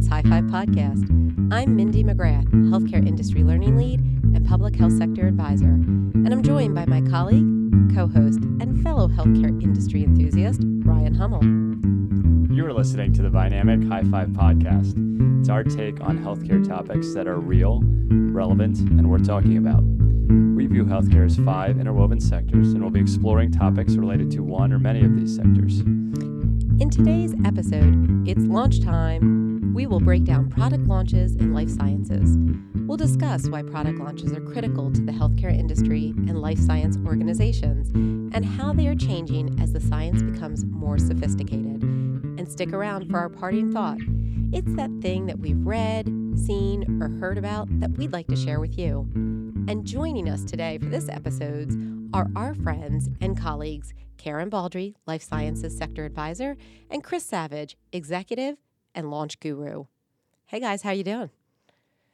Vynamics High Five podcast. I'm Mindy McGrath, Healthcare Industry Learning Lead and Public Health Sector Advisor, and I'm joined by my colleague, co host, and fellow healthcare industry enthusiast, Ryan Hummel. You are listening to the Vynamic High Five podcast. It's our take on healthcare topics that are real, relevant, and worth talking about. We view healthcare as five interwoven sectors, and we'll be exploring topics related to one or many of these sectors. In today's episode, it's launch time. We will break down product launches in life sciences. We'll discuss why product launches are critical to the healthcare industry and life science organizations and how they are changing as the science becomes more sophisticated. And stick around for our parting thought. It's that thing that we've read, seen, or heard about that we'd like to share with you. And joining us today for this episode are our friends and colleagues Karen Baldry, Life Sciences Sector Advisor, and Chris Savage, Executive and Launch Guru. Hey guys, how you doing?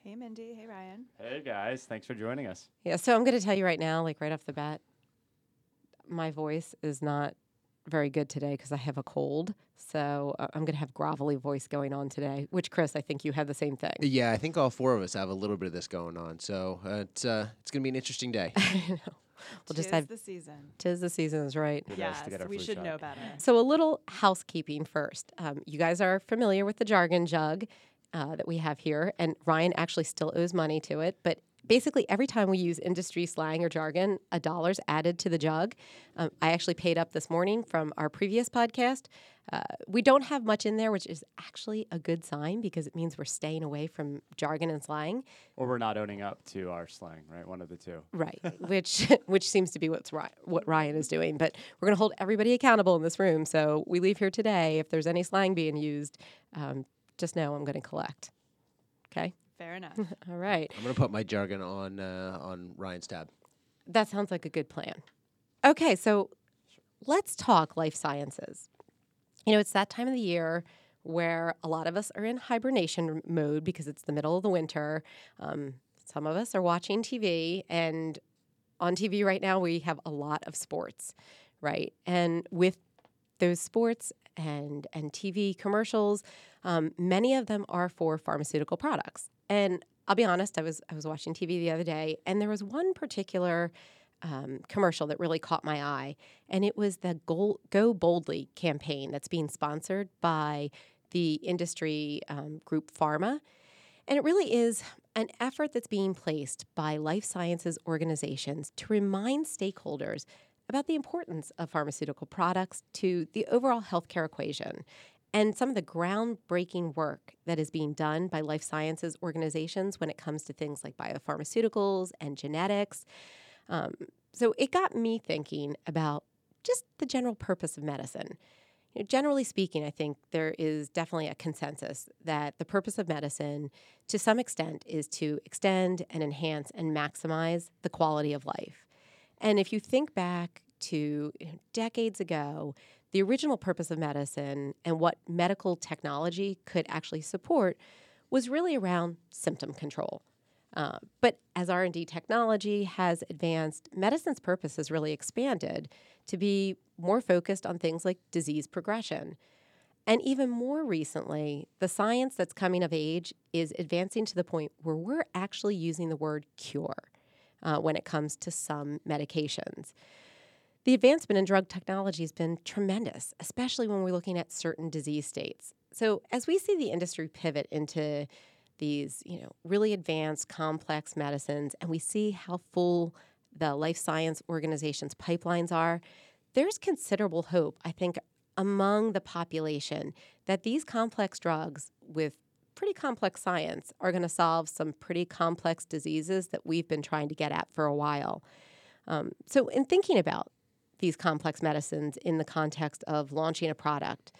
Hey Mindy, hey Ryan. Hey guys, thanks for joining us. Yeah, so I'm going to tell you right now, like right off the bat, my voice is not very good today because I have a cold. So uh, I'm going to have grovelly voice going on today, which Chris, I think you have the same thing. Yeah, I think all four of us have a little bit of this going on. So uh, it's uh, it's gonna be an interesting day. I know. We'll Tis just have the season. tis the season is right. Who knows Yes, to get our we should shot. know better. So, a little housekeeping first. Um, you guys are familiar with the jargon jug uh, that we have here, and Ryan actually still owes money to it. But basically, every time we use industry slang or jargon, a dollar's added to the jug. Um, I actually paid up this morning from our previous podcast. Uh, we don't have much in there, which is actually a good sign because it means we're staying away from jargon and slang. Or we're not owning up to our slang, right? One of the two. Right, which which seems to be what's Ry- what Ryan is doing. But we're going to hold everybody accountable in this room. So we leave here today. If there's any slang being used, um, just know I'm going to collect. Okay. Fair enough. All right. I'm gonna put my jargon on uh, on Ryan's tab. That sounds like a good plan. Okay, so let's talk life sciences. You know, it's that time of the year where a lot of us are in hibernation mode because it's the middle of the winter. Um, some of us are watching TV, and on TV right now, we have a lot of sports, right? And with those sports and and TV commercials, um, many of them are for pharmaceutical products. And I'll be honest, I was I was watching TV the other day, and there was one particular um, commercial that really caught my eye, and it was the Go, Boldly campaign that's being sponsored by the industry um, group PhRMA. And it really is an effort that's being placed by life sciences organizations to remind stakeholders about the importance of pharmaceutical products to the overall healthcare equation and some of the groundbreaking work that is being done by life sciences organizations when it comes to things like biopharmaceuticals and genetics. Um, so it got me thinking about just the general purpose of medicine. You know, generally speaking, I think there is definitely a consensus that the purpose of medicine, to some extent, is to extend and enhance and maximize the quality of life. And if you think back to you know, decades ago, the original purpose of medicine and what medical technology could actually support was really around symptom control. Uh, but as R&D technology has advanced, medicine's purpose has really expanded to be more focused on things like disease progression. And even more recently, the science that's coming of age is advancing to the point where we're actually using the word cure uh, when it comes to some medications. The advancement in drug technology has been tremendous, especially when we're looking at certain disease states. So, as we see the industry pivot into these, you know, really advanced, complex medicines, and we see how full the life science organizations' pipelines are, there's considerable hope, I think, among the population that these complex drugs with pretty complex science are going to solve some pretty complex diseases that we've been trying to get at for a while. Um, so, in thinking about these complex medicines in the context of launching a product,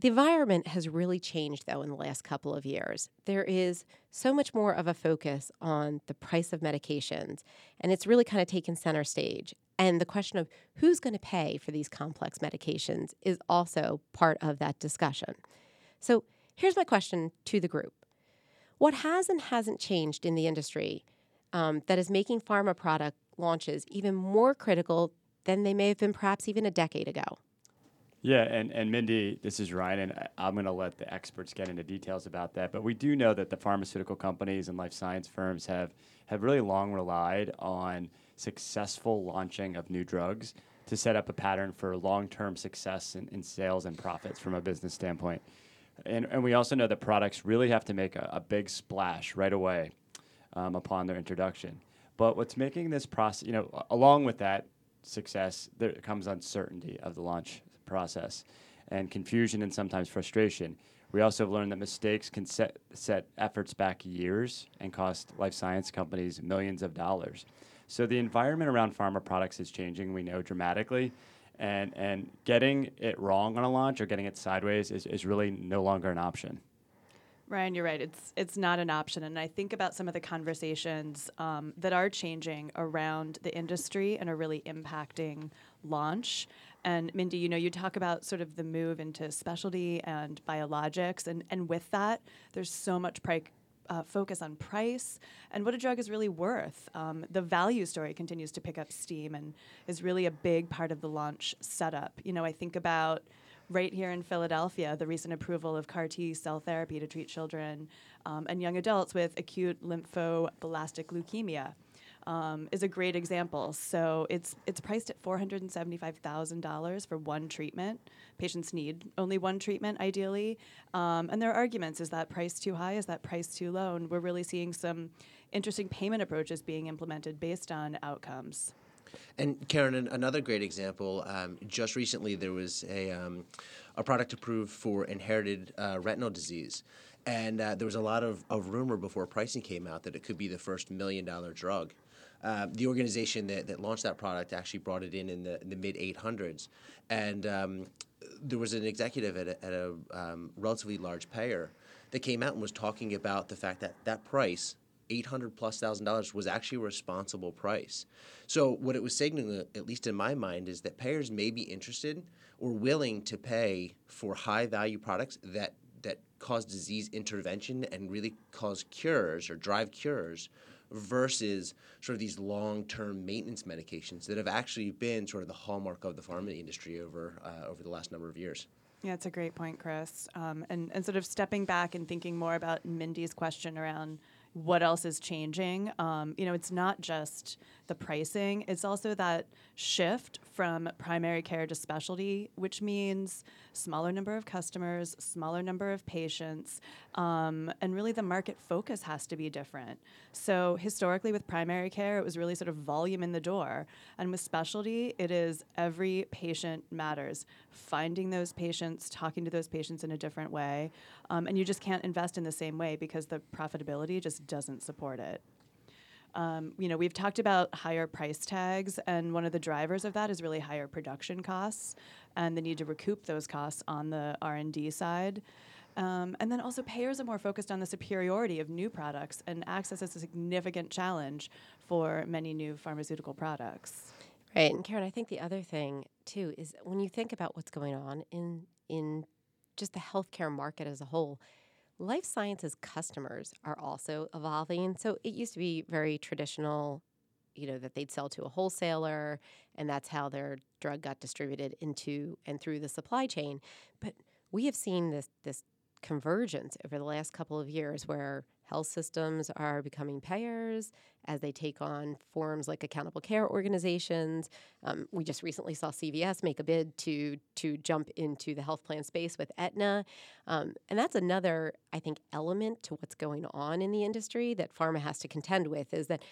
the environment has really changed, though, in the last couple of years. There is so much more of a focus on the price of medications, and it's really kind of taken center stage. And the question of who's going to pay for these complex medications is also part of that discussion. So, here's my question to the group What has and hasn't changed in the industry um, that is making pharma product launches even more critical than they may have been perhaps even a decade ago? Yeah, and, and Mindy, this is Ryan, and I'm going to let the experts get into details about that. But we do know that the pharmaceutical companies and life science firms have, have really long relied on successful launching of new drugs to set up a pattern for long term success in, in sales and profits from a business standpoint. And, and we also know that products really have to make a, a big splash right away um, upon their introduction. But what's making this process, you know, along with that success, there comes uncertainty of the launch process and confusion and sometimes frustration. We also have learned that mistakes can set, set efforts back years and cost life science companies millions of dollars. So the environment around pharma products is changing, we know dramatically. And, and getting it wrong on a launch or getting it sideways is, is really no longer an option. Ryan, you're right. It's it's not an option, and I think about some of the conversations um, that are changing around the industry and are really impacting launch. And Mindy, you know, you talk about sort of the move into specialty and biologics, and and with that, there's so much pri- uh, focus on price and what a drug is really worth. Um, the value story continues to pick up steam and is really a big part of the launch setup. You know, I think about right here in Philadelphia, the recent approval of CAR T cell therapy to treat children um, and young adults with acute lymphoblastic leukemia. Um, is a great example. So it's it's priced at four hundred and seventy five thousand dollars for one treatment. Patients need only one treatment, ideally, um, and there are arguments: is that price too high? Is that price too low? And we're really seeing some interesting payment approaches being implemented based on outcomes. And Karen, an- another great example. Um, just recently, there was a um, a product approved for inherited uh, retinal disease, and uh, there was a lot of, of rumor before pricing came out that it could be the first million dollar drug. Uh, the organization that, that launched that product actually brought it in in the, in the mid 800s, and um, there was an executive at a, at a um, relatively large payer that came out and was talking about the fact that that price 800 plus thousand dollars was actually a responsible price. So what it was signaling, at least in my mind, is that payers may be interested or willing to pay for high value products that that cause disease intervention and really cause cures or drive cures versus sort of these long-term maintenance medications that have actually been sort of the hallmark of the pharma industry over uh, over the last number of years. Yeah, it's a great point, Chris. Um, and, and sort of stepping back and thinking more about Mindy's question around what else is changing. Um, you know, it's not just the pricing, it's also that shift from primary care to specialty, which means smaller number of customers, smaller number of patients, um, and really the market focus has to be different. So, historically, with primary care, it was really sort of volume in the door. And with specialty, it is every patient matters. Finding those patients, talking to those patients in a different way. Um, and you just can't invest in the same way because the profitability just doesn't support it. Um, you know, we've talked about higher price tags, and one of the drivers of that is really higher production costs and the need to recoup those costs on the R and D side. Um, and then also, payers are more focused on the superiority of new products, and access is a significant challenge for many new pharmaceutical products. Right. And Karen, I think the other thing too is when you think about what's going on in in just the healthcare market as a whole, life sciences customers are also evolving. So it used to be very traditional, you know, that they'd sell to a wholesaler and that's how their drug got distributed into and through the supply chain. But we have seen this this convergence over the last couple of years where health systems are becoming payers as they take on forms like accountable care organizations. Um, we just recently saw CVS make a bid to to jump into the health plan space with Aetna, um, and that's another I think element to what's going on in the industry that pharma has to contend with is that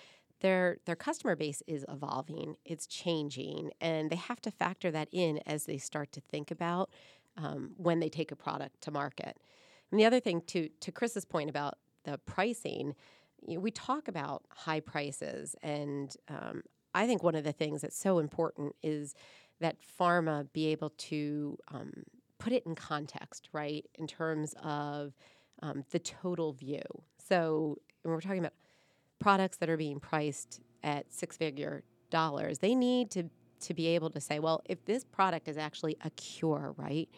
their their customer base is evolving, it's changing, and they have to factor that in as they start to think about um, when they take a product to market. And the other thing, to to Chris's point about the pricing, you know, we talk about high prices, and um, I think one of the things that's so important is that pharma be able to um, put it in context, right, in terms of um, the total view. So when we're talking about products that are being priced at six-figure dollars, they need to to be able to say, well, if this product is actually a cure, right?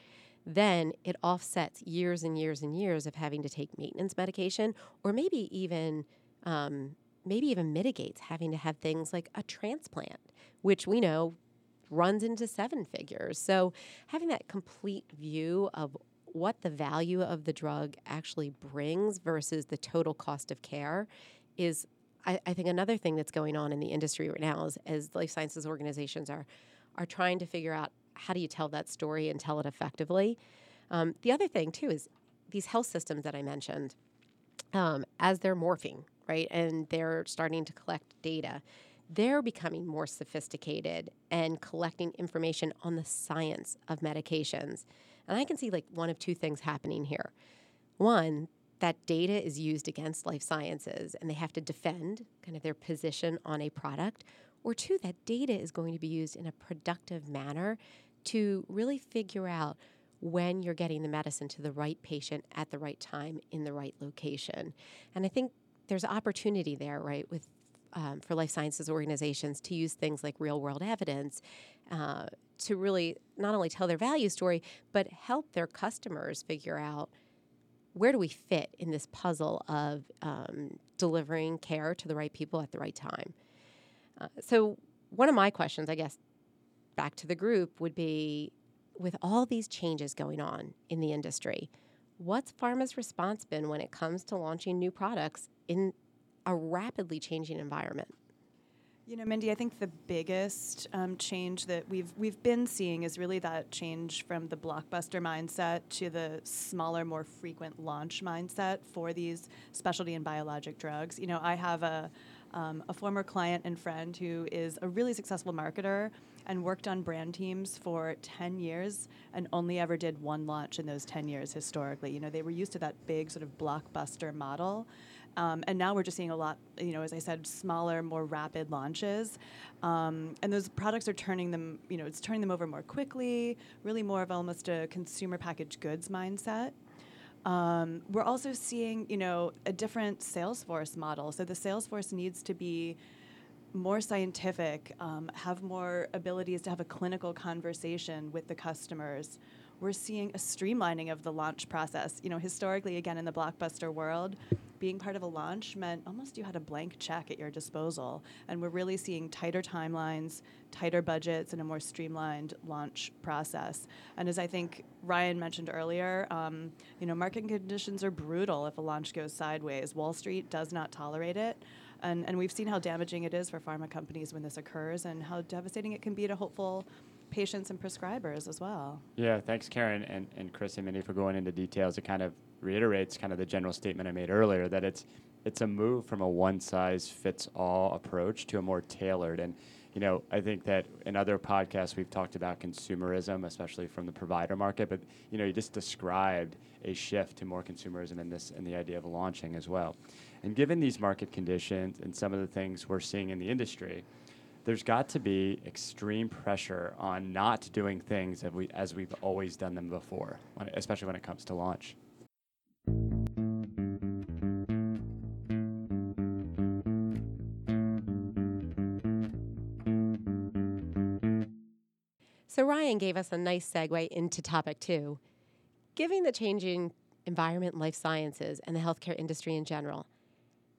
Then it offsets years and years and years of having to take maintenance medication, or maybe even um, maybe even mitigates having to have things like a transplant, which we know runs into seven figures. So having that complete view of what the value of the drug actually brings versus the total cost of care is I, I, think another thing that's going on in the industry right now is as life sciences organizations are are trying to figure out how do you tell that story and tell it effectively. Um, the other thing too is these health systems that I mentioned, um, as they're morphing, right, and they're starting to collect data, they're becoming more sophisticated and collecting information on the science of medications. And I can see like one of two things happening here. One, that data is used against life sciences and they have to defend kind of their position on a product. Or two, that data is going to be used in a productive manner to really figure out when you're getting the medicine to the right patient at the right time in the right location. And I think there's opportunity there, right, with um, for life sciences organizations to use things like real world evidence uh, to really not only tell their value story, but help their customers figure out where do we fit in this puzzle of um, delivering care to the right people at the right time. Uh, so, one of my questions, I guess, back to the group would be with all these changes going on in the industry, what's pharma's response been when it comes to launching new products in a rapidly changing environment? You know, Mindy, I think the biggest um, change that we've we've been seeing is really that change from the blockbuster mindset to the smaller, more frequent launch mindset for these specialty and biologic drugs. You know, I have a um, a former client and friend who is a really successful marketer and worked on brand teams for 10 years and only ever did one launch in those 10 years historically. You know, they were used to that big sort of blockbuster model. Um, and now we're just seeing a lot, you know, as I said, smaller, more rapid launches. Um, and those products are turning them, you know, it's turning them over more quickly, really more of almost a consumer packaged goods mindset. Um, we're also seeing, you know, a different Salesforce model. So the Salesforce needs to be more scientific, um, have more abilities to have a clinical conversation with the customers. We're seeing a streamlining of the launch process. You know, historically, again, in the blockbuster world, being part of a launch meant almost you had a blank check at your disposal. And we're really seeing tighter timelines, tighter budgets, and a more streamlined launch process. And as I think Ryan mentioned earlier, um, you know, market conditions are brutal if a launch goes sideways. Wall Street does not tolerate it. And, and we've seen how damaging it is for pharma companies when this occurs and how devastating it can be to hopeful patients and prescribers as well. Yeah, thanks, Karen and, and Chris and Mindy, for going into details. It kind of reiterates kind of the general statement I made earlier that it's it's a move from a one size fits all approach to a more tailored and you know I think that in other podcasts we've talked about consumerism especially from the provider market but you know you just described a shift to more consumerism in this in the idea of launching as well and given these market conditions and some of the things we're seeing in the industry there's got to be extreme pressure on not doing things as, we, as we've always done them before, especially when it comes to launch. So, Ryan gave us a nice segue into topic two. Given the changing environment life sciences and the healthcare industry in general,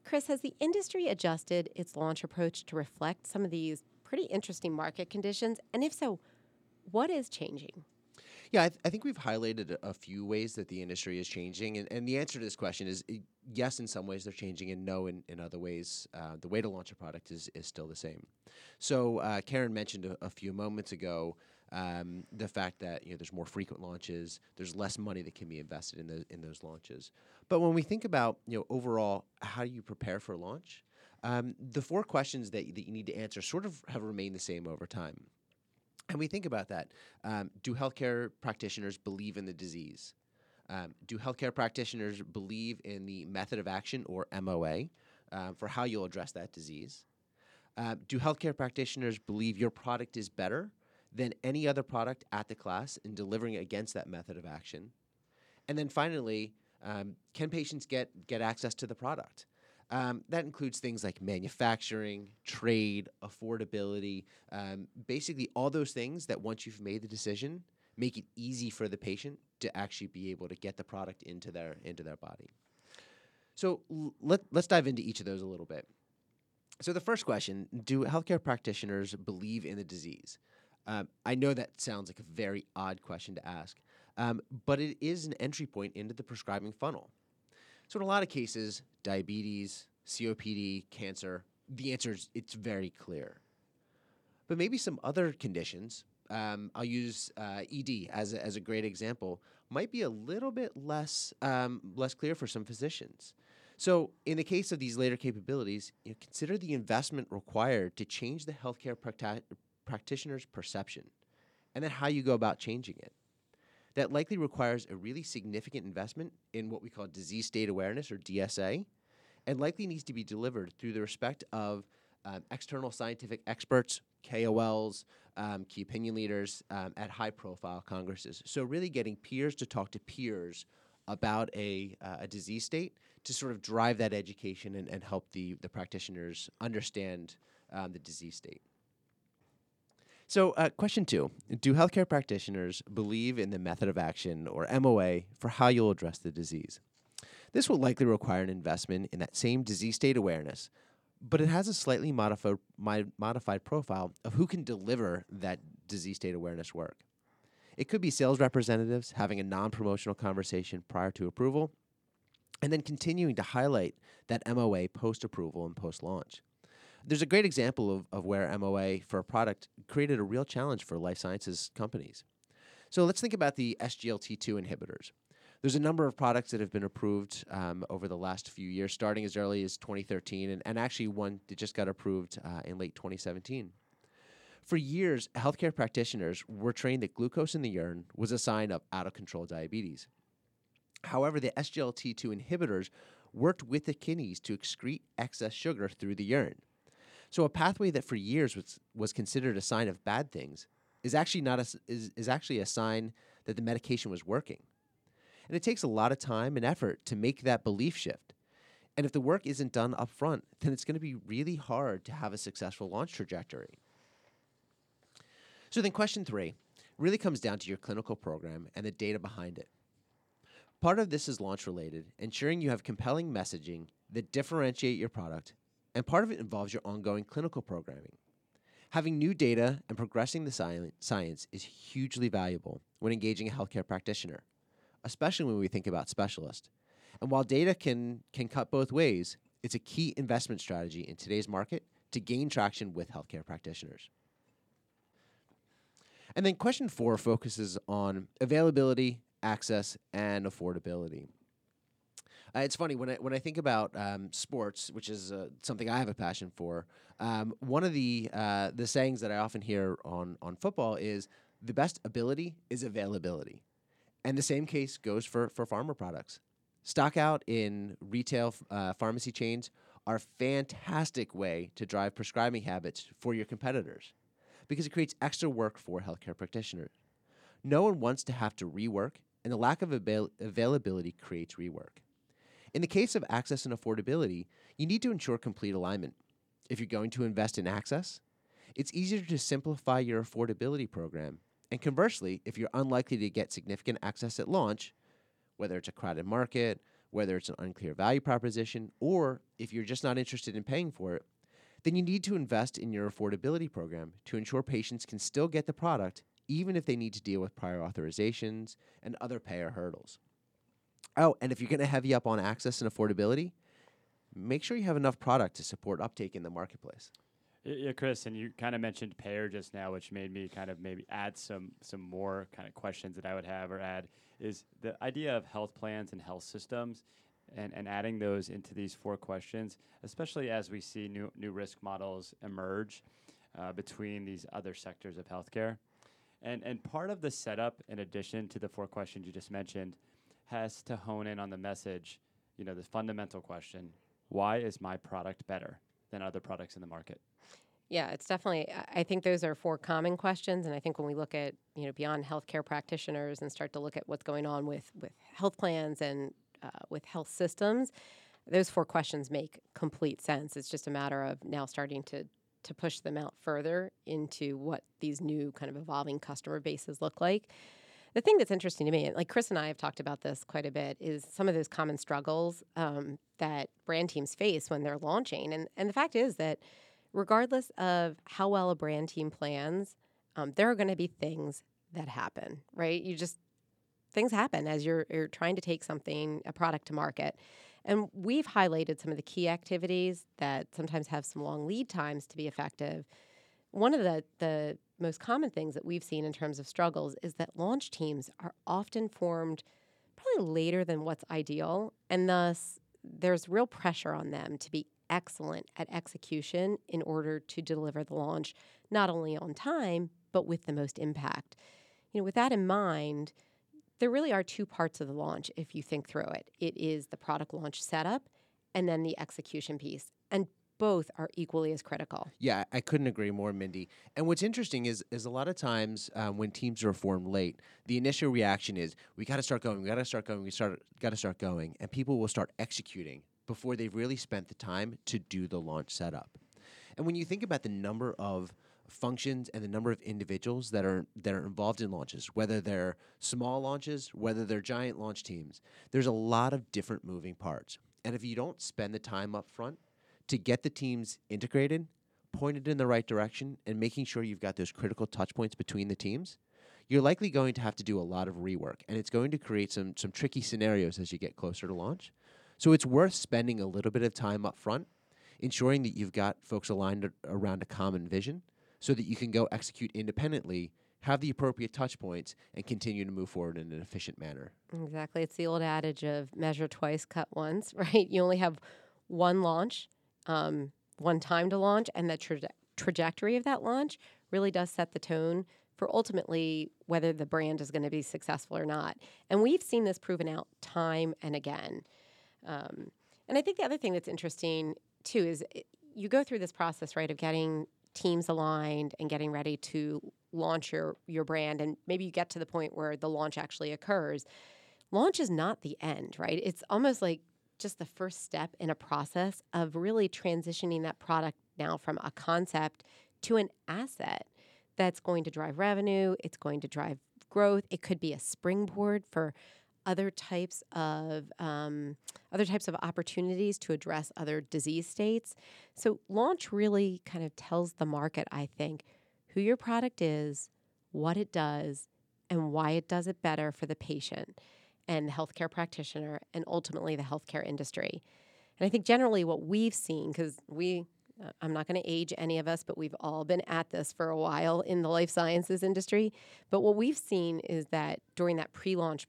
Chris, has the industry adjusted its launch approach to reflect some of these pretty interesting market conditions? And if so, what is changing? Yeah, I, th- I think we've highlighted a, few ways that the industry is changing. And, and the answer to this question is yes, in some ways they're changing, and no, in, in other ways, uh, the way to launch a product is, is still the same. So, uh, Karen mentioned a, a, few moments ago um, the fact that you know, there's more frequent launches, there's less money that can be invested in, the, in those launches. But when we think about you know, overall, how do you prepare for a launch? Um, the four questions that, that you need to answer sort of have remained the same over time. And we think about that. Um, do healthcare practitioners believe in the disease? Um, do healthcare practitioners believe in the method of action or MOA uh, for how you'll address that disease? Uh, do healthcare practitioners believe your product is better than any other product at the class in delivering against that method of action? And then finally, um, can patients get, get access to the product? Um, that includes things like manufacturing, trade, affordability, um, basically all those things that once you've made the decision, make it easy for the patient to actually be able to get the product into their into their body. So l- let, let's dive into each of those a little bit. So the first question: Do healthcare practitioners believe in the disease? Um, I know that sounds like a very odd question to ask, um, but it is an entry point into the prescribing funnel. So in a lot of cases, diabetes, COPD, cancer, the answer is it's very clear. But maybe some other conditions, um, I'll use uh, ED as a, as a great example, might be a little bit less um, less clear for some physicians. So, in the case of these later capabilities, you know, consider the investment required to change the healthcare practi- practitioner's perception, and then how you go about changing it. That likely requires a really significant investment in what we call disease state awareness or DSA, and likely needs to be delivered through the respect of um, external scientific experts, KOLs, um, key opinion leaders um, at high profile congresses. So, really getting peers to talk to peers about a, uh, a disease state to sort of drive that education and, and help the, the practitioners understand um, the disease state. So, uh, question two Do healthcare practitioners believe in the method of action or MOA for how you'll address the disease? This will likely require an investment in that same disease state awareness, but it has a slightly modified, modified profile of who can deliver that disease state awareness work. It could be sales representatives having a non promotional conversation prior to approval, and then continuing to highlight that MOA post approval and post launch. There's a great example of, of where MOA for a product created a real challenge for life sciences companies. So let's think about the SGLT2 inhibitors. There's a number of products that have been approved um, over the last few years, starting as early as 2013, and, and actually one that just got approved uh, in late 2017. For years, healthcare practitioners were trained that glucose in the urine was a sign of out of control diabetes. However, the SGLT2 inhibitors worked with the kidneys to excrete excess sugar through the urine. So, a pathway that for years was, was considered a sign of bad things is actually not a, is, is actually a sign that the medication was working. And it takes a lot of time and effort to make that belief shift. And if the work isn't done up front, then it's going to be really hard to have a successful launch trajectory. So then, question three really comes down to your clinical program and the data behind it. Part of this is launch related, ensuring you have compelling messaging that differentiate your product, and part of it involves your ongoing clinical programming. Having new data and progressing the science is hugely valuable when engaging a healthcare practitioner especially when we think about specialists. And while data can, can cut both ways, it's a key investment strategy in today's market to gain traction with healthcare practitioners. And then question four focuses on availability, access, and affordability. Uh, it's funny when I when I think about um, sports, which is uh, something I have a passion for. Um, one of the uh, the sayings that I often hear on on football is the best ability is availability. And the same case goes for, for pharma products. Stock out in retail uh, pharmacy chains are a fantastic way to drive prescribing habits for your competitors because it creates extra work for healthcare practitioners. No one wants to have to rework, and the lack of avail- availability creates rework. In the case of access and affordability, you need to ensure complete alignment. If you're going to invest in access, it's easier to simplify your affordability program and conversely, if you're unlikely to get significant access at launch, whether it's a crowded market, whether it's an unclear value proposition, or if you're just not interested in paying for it, then you need to invest in your affordability program to ensure patients can still get the product even if they need to deal with prior authorizations and other payer hurdles. Oh, and if you're going to heavy up on access and affordability, make sure you have enough product to support uptake in the marketplace. Yeah, Chris, and you kind of mentioned payer just now, which made me kind of maybe add some some more kind of questions that I would have or add is the idea of health plans and health systems and, and adding those into these four questions, especially as we see new new risk models emerge uh, between these other sectors of healthcare. And and part of the setup, in addition to the four questions you just mentioned, has to hone in on the message, you know, the fundamental question, why is my product better? than other products in the market? Yeah, it's definitely. I think those are four common questions, and I think when we look at you know beyond healthcare practitioners and start to look at what's going on with with health plans and uh, with health systems, those four questions make complete sense. It's just a matter of now starting to to push them out further into what these new kind of evolving customer bases look like. The thing that's interesting to me, like Chris and I have talked about this quite a bit, is some of those common struggles um, that brand teams face when they're launching. And, and the fact is that regardless of how well a brand team plans, um, there are going to be things that happen, right? You just things happen as you're you're trying to take something a product to market. And we've highlighted some of the key activities that sometimes have some long lead times to be effective. One of the the most common things that we've seen in terms of struggles is that launch teams are often formed probably later than what's ideal, and thus there's real pressure on them to be excellent at execution in order to deliver the launch not only on time but with the most impact. You know, with that in mind, there really are two parts of the launch if you think through it. It is the product launch setup and then the execution piece. And both are equally as critical. Yeah, I couldn't agree more, Mindy. And what's interesting is is a lot of times um, when teams are formed late, the initial reaction is we got to start going, we got to start going, we start got to start going, and people will start executing before they've really spent the time to do the launch setup. And when you think about the number of functions and the number of individuals that are that are involved in launches, whether they're small launches, whether they're giant launch teams, there's a lot of different moving parts. And if you don't spend the time up front to get the teams integrated, pointed in the right direction, and making sure you've got those critical touch points between the teams, you're likely going to have to do a lot of rework. And it's going to create some, some tricky scenarios as you get closer to launch. So it's worth spending a little bit of time up front, ensuring that you've got folks aligned around a common vision so that you can go execute independently have the appropriate touch points and continue to move forward in an efficient manner. Exactly. It's the old adage of measure twice, cut once, right? You only have one launch um, one time to launch, and the traje- trajectory of that launch really does set the tone for ultimately whether the brand is going to be successful or not. And we've seen this proven out time and again. Um, and I think the other thing that's interesting too is it, you go through this process, right, of getting teams aligned and getting ready to launch your your brand and maybe you get to the point where the launch actually occurs launch is not the end right it's almost like just the first step in a process of really transitioning that product now from a concept to an asset that's going to drive revenue, it's going to drive growth. It could be a springboard for other types of um, other types of opportunities to address other disease states. So launch really kind of tells the market, I think, who your product is, what it does, and why it does it better for the patient and the healthcare practitioner and ultimately the healthcare industry. And I think generally what we've seen, because we, uh, I'm not going to age any of us, but we've all been at this for a while in the life sciences industry. But what we've seen is that during that pre launch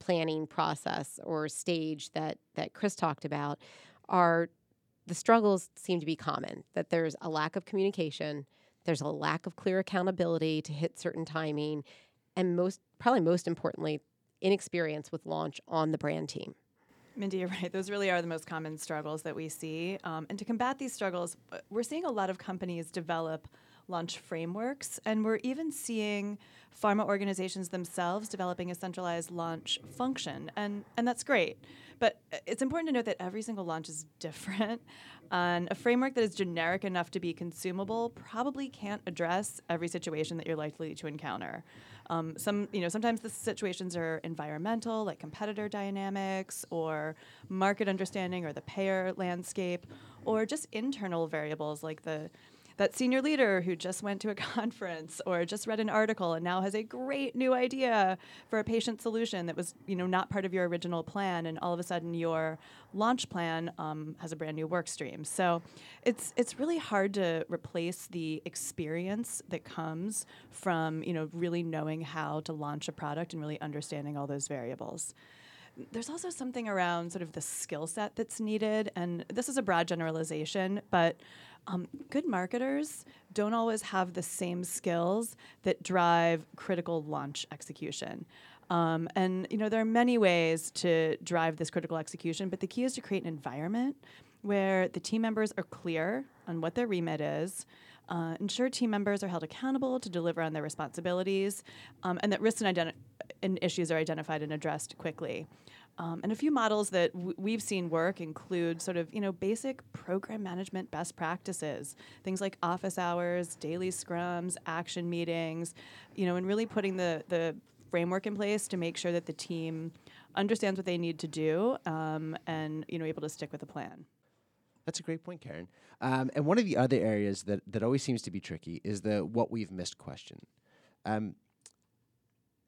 planning process or stage that, that Chris talked about, are the struggles seem to be common, that there's a lack of communication, there's a lack of clear accountability to hit certain timing, and most probably most importantly, inexperience with launch on the brand team. Mindy, you're right. Those really are the most common struggles that we see. Um, and to combat these struggles, uh, we're seeing a lot of companies develop launch frameworks, and we're even seeing pharma organizations themselves developing a centralized launch function, and and that's great. But uh, it's important to note that every single launch is different, and a framework that is generic enough to be consumable probably can't address every situation that you're likely to encounter. Um, some, you know, sometimes the situations are environmental, like competitor dynamics, or market understanding, or the payer landscape, or just internal variables like the that senior leader who just went to a conference or just read an article and now has a great new idea for a patient solution that was you know not part of your original plan and all of a sudden your launch plan um, has a brand new work stream so it's it's really hard to replace the experience that comes from you know really knowing how to launch a product and really understanding all those variables there's also something around sort of the skill set that's needed. And this is a broad generalization, but um, good marketers don't always have the same skills that drive critical launch execution. Um, and you know there are many ways to drive this critical execution, but the key is to create an environment where the team members are clear on what their remit is, uh, ensure team members are held accountable to deliver on their responsibilities, um, and that risks and, identi- and, issues are identified and addressed quickly. Um, and a few models that w- we've seen work include sort of you know basic program management best practices, things like office hours, daily scrums, action meetings, you know, and really putting the the framework in place to make sure that the team understands what they need to do um, and you know able to stick with the plan. That's a great point, Karen. Um, and one of the other areas that, that always seems to be tricky is the what we've missed question. um,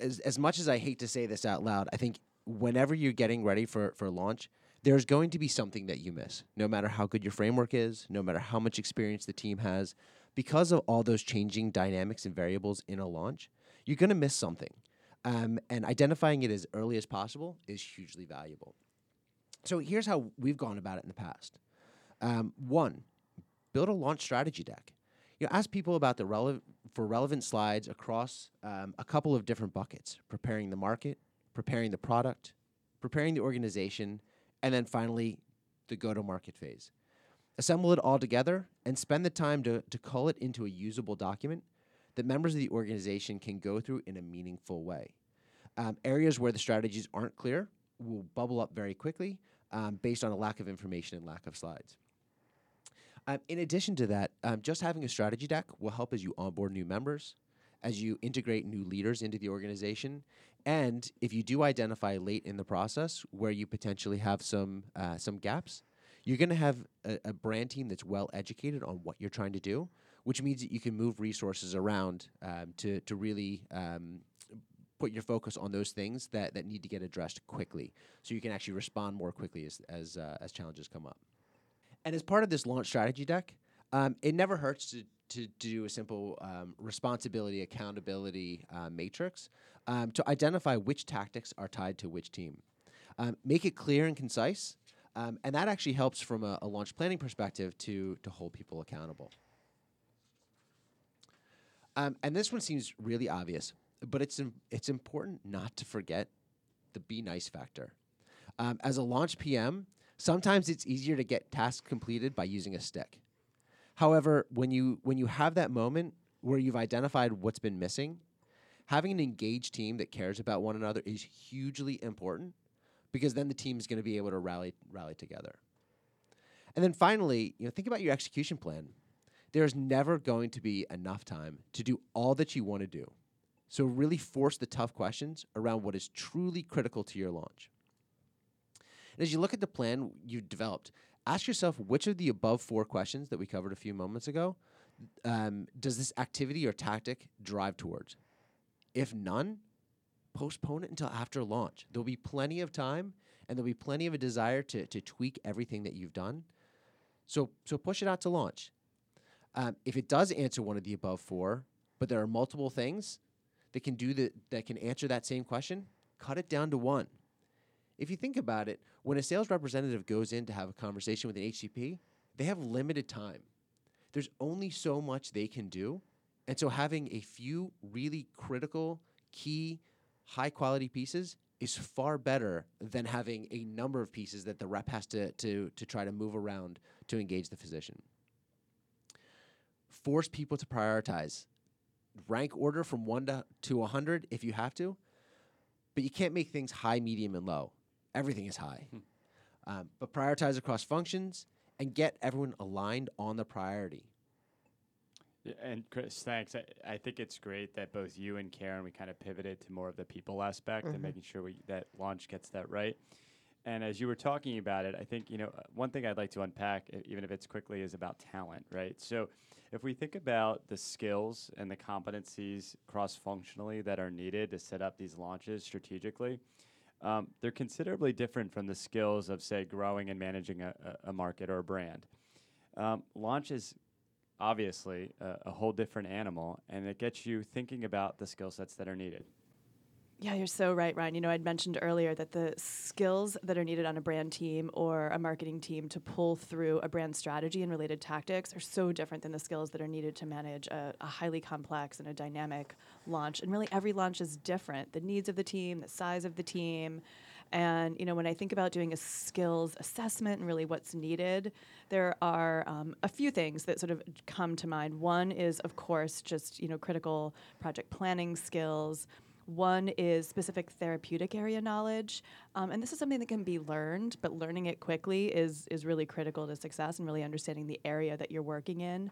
as as much as I hate to say this out loud, I think whenever you're getting ready for for launch, there's going to be something that you miss. No matter how good your framework is, no matter how much experience the team has, because of all those changing dynamics and variables in a launch, you're going to miss something. Um, and identifying it as early as possible is hugely valuable. So here's how we've gone about it in the past. Um, one, build a launch strategy deck. You know, ask people about the relevant for relevant slides across um, a couple of different buckets: preparing the market, preparing the product, preparing the organization, and then finally the go-to-market phase. Assemble it all together and spend the time to, to cull it into a usable document that members of the organization can go through in a meaningful way. Um, areas where the strategies aren't clear will bubble up very quickly um, based on a lack of information and lack of slides. Um, in addition to that, um, just having a strategy deck will help as you onboard new members, as you integrate new leaders into the organization, and if you do identify late in the process where you potentially have some uh, some gaps, you're going to have a, a brand team that's well educated on what you're trying to do, which means that you can move resources around um, to to really um, put your focus on those things that, that need to get addressed quickly, so you can actually respond more quickly as as, uh, as challenges come up. And as part of this launch strategy deck, um, it never hurts to to do a simple um, responsibility accountability uh, matrix um, to identify which tactics are tied to which team. Um, make it clear and concise, um, and that actually helps from a, a, launch planning perspective to to hold people accountable. Um, and this one seems really obvious, but it's Im- it's important not to forget the be nice factor. Um, as a launch PM, sometimes it's easier to get tasks completed by using a stick. However, when you when you have that moment where you've identified what's been missing, having an engaged team that cares about one another is hugely important because then the team is going to be able to rally rally together. And then finally, you know, think about your execution plan. There's never going to be enough time to do all that you want to do. So really force the tough questions around what is truly critical to your launch. And as you look at the plan you've developed, ask yourself which of the above four questions that we covered a few moments ago um, does this activity or tactic drive towards? If none, postpone it until after launch. There'll be plenty of time and there'll be plenty of a desire to, to tweak everything that you've done. So, so push it out to launch. Um, if it does answer one of the above four, but there are multiple things that can do the, that can answer that same question, cut it down to one. If you think about it, when a sales representative goes in to have a conversation with an HCP, they have limited time. There's only so much they can do. And so having a few really critical, key high quality pieces is far better than having a number of pieces that the rep has to, to, to try to move around to engage the physician. Force people to prioritize. Rank order from 1 to, to 100 if you have to, but you can't make things high, medium, and low. Everything is high. Hmm. Um, but prioritize across functions and get everyone aligned on the priority. And Chris, thanks. I, I, think it's great that both you and Karen we kind of pivoted to more of the people aspect mm-hmm. and making sure we, that launch gets that right. And as you were talking about it, I think you know uh, one thing I'd like to unpack, even if it's quickly, is about talent, right? So, if we think about the skills and the competencies cross-functionally that are needed to set up these launches strategically, um, they're considerably different from the skills of, say, growing and managing a, a market or a brand. Um, launches obviously a, a whole different animal, and it gets you thinking about the skill sets that are needed. Yeah, you're so right, Ryan. You know, I'd mentioned earlier that the skills that are needed on a brand team or a marketing team to pull through a brand strategy and related tactics are so different than the skills that are needed to manage a, a, highly complex and a dynamic launch. And really, every launch is different. The needs of the team, the size of the team, and you know, when I think about doing a skills assessment and really what's needed, there are um, a few things that sort of come to mind. One is, of course, just you know, critical project planning skills. One is specific therapeutic area knowledge, um, and this is something that can be learned, but learning it quickly is is really critical to success and really understanding the area that you're working in.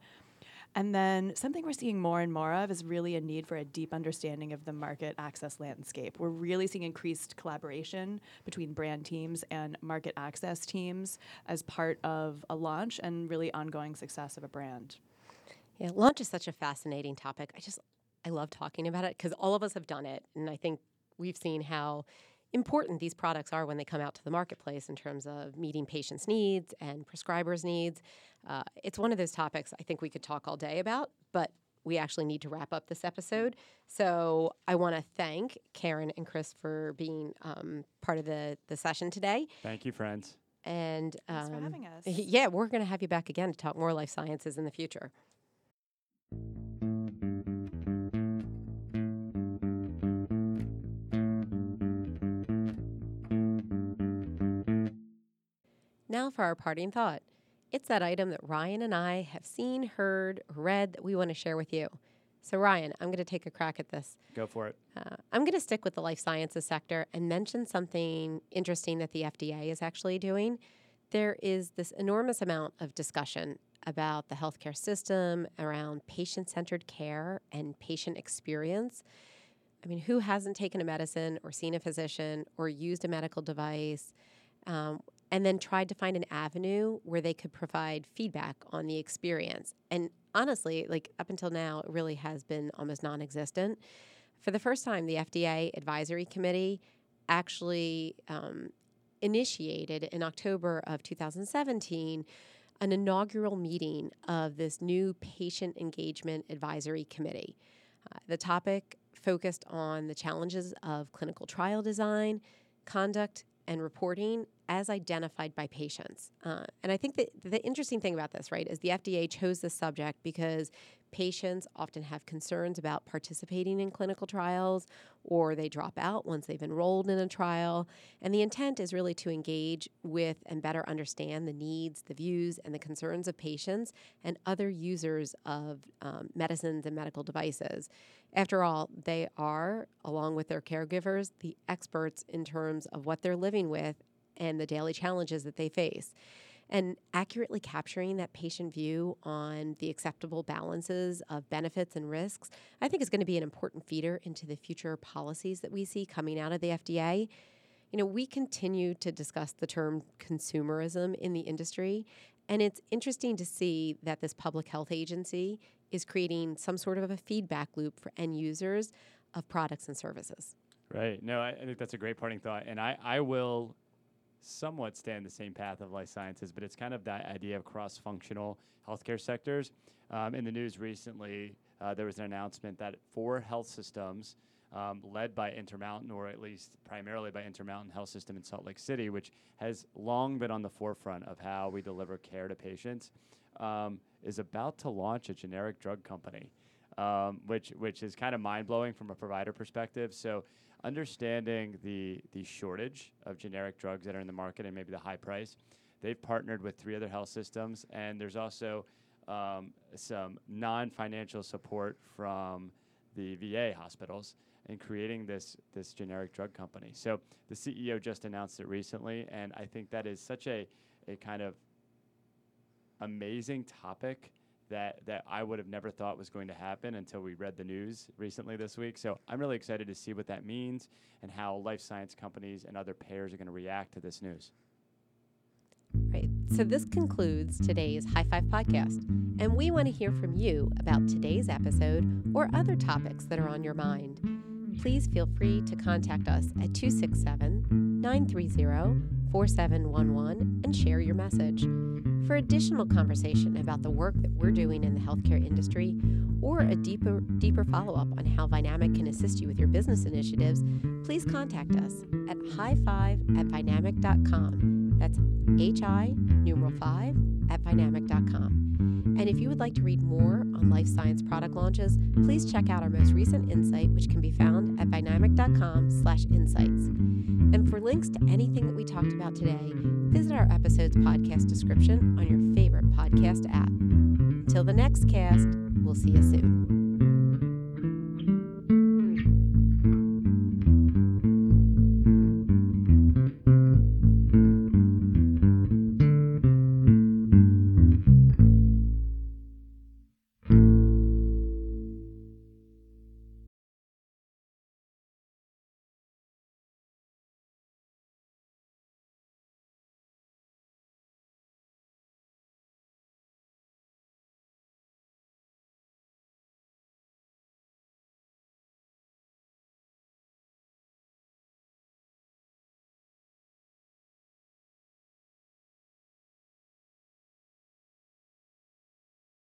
And then something we're seeing more and more of is really a need for a deep understanding of the market access landscape. We're really seeing increased collaboration between brand teams and market access teams as part of a launch and really ongoing success of a brand. Yeah, launch is such a fascinating topic. I just I love talking about it because all of us have done it. And I think we've seen how important these products are when they come out to the marketplace in terms of meeting patients' needs and prescribers' needs. Uh, it's one of those topics I think we could talk all day about, but we actually need to wrap up this episode. So I want to thank Karen and Chris for being um, part of the, the session today. Thank you, friends. And Thanks for um, having us. Yeah, we're going to have you back again to talk more life sciences in the future. Now for our parting thought. It's that item that Ryan and I have seen, heard, read that we want to share with you. So, Ryan, I'm going to take a crack at this. Go for it. Uh, I'm going to stick with the life sciences sector and mention something interesting that the FDA is actually doing. There is this enormous amount of discussion about the healthcare system, around patient centered care and patient experience. I mean, who hasn't taken a medicine or seen a physician or used a medical device um, and then tried to find an avenue where they could provide feedback on the experience? And honestly, like up until now, it really has been almost non existent. For the first time, the FDA Advisory Committee actually um, initiated in October of 2017 an inaugural meeting of this new Patient Engagement Advisory Committee. Uh, the topic focused on the challenges of clinical trial design, conduct, and reporting as identified by patients. Uh, and I think that the interesting thing about this, right, is the FDA chose this subject because patients often have concerns about participating in clinical trials or they drop out once they've enrolled in a trial. And the intent is really to engage with and better understand the needs, the views, and the concerns of patients and other users of um, medicines and medical devices. After all, they are, along with their caregivers, the experts in terms of what they're living with and the daily challenges that they face. And accurately capturing that patient view on the acceptable balances of benefits and risks, I think is going to be an important feeder into the future policies that we see coming out of the FDA. You know, we continue to discuss the term consumerism in the industry, and it's interesting to see that this public health agency is creating some sort of a feedback loop for end users of products and services. Right. No, I, I think that's a great parting thought. And I, I will somewhat stay on the same path of life sciences, but it's kind of that idea of cross functional healthcare sectors. Um, in the news recently, uh, there was an announcement that four health systems, um, led by Intermountain, or at least primarily by Intermountain Health System in Salt Lake City, which has long been on the forefront of how we deliver care to patients, um, is about to launch a generic drug company. Um, which which is kind of mind blowing from a provider perspective. So understanding the the shortage of generic drugs that are in the market and maybe the high price, they've partnered with three other health systems, and there's also um, some non-financial support from the VA hospitals in creating this this generic drug company. So the CEO just announced it recently, and I think that is such a a kind of amazing topic that that I would have never thought was going to happen until we read the news recently this week. So I'm really excited to see what that means and how life science companies and other payers are going to react to this news. Right. So this concludes today's High Five podcast, and we want to hear from you about today's episode or other topics that are on your mind. Please feel free to contact us at 267 930 4711 and share your message. For additional conversation about the work that we're doing in the healthcare industry or a deeper deeper follow-up on how Vynamic can assist you with your business initiatives, please contact us at high5 at vynamic.com. That's H-I numeral 5 at vynamic.com. And if you would like to read more on life science product launches, please check out our most recent insight, which can be found at vynamic.com slash insights. And for links to anything that we talked about today, visit our episode's podcast description on your favorite podcast app. Until the next cast, we'll see you soon.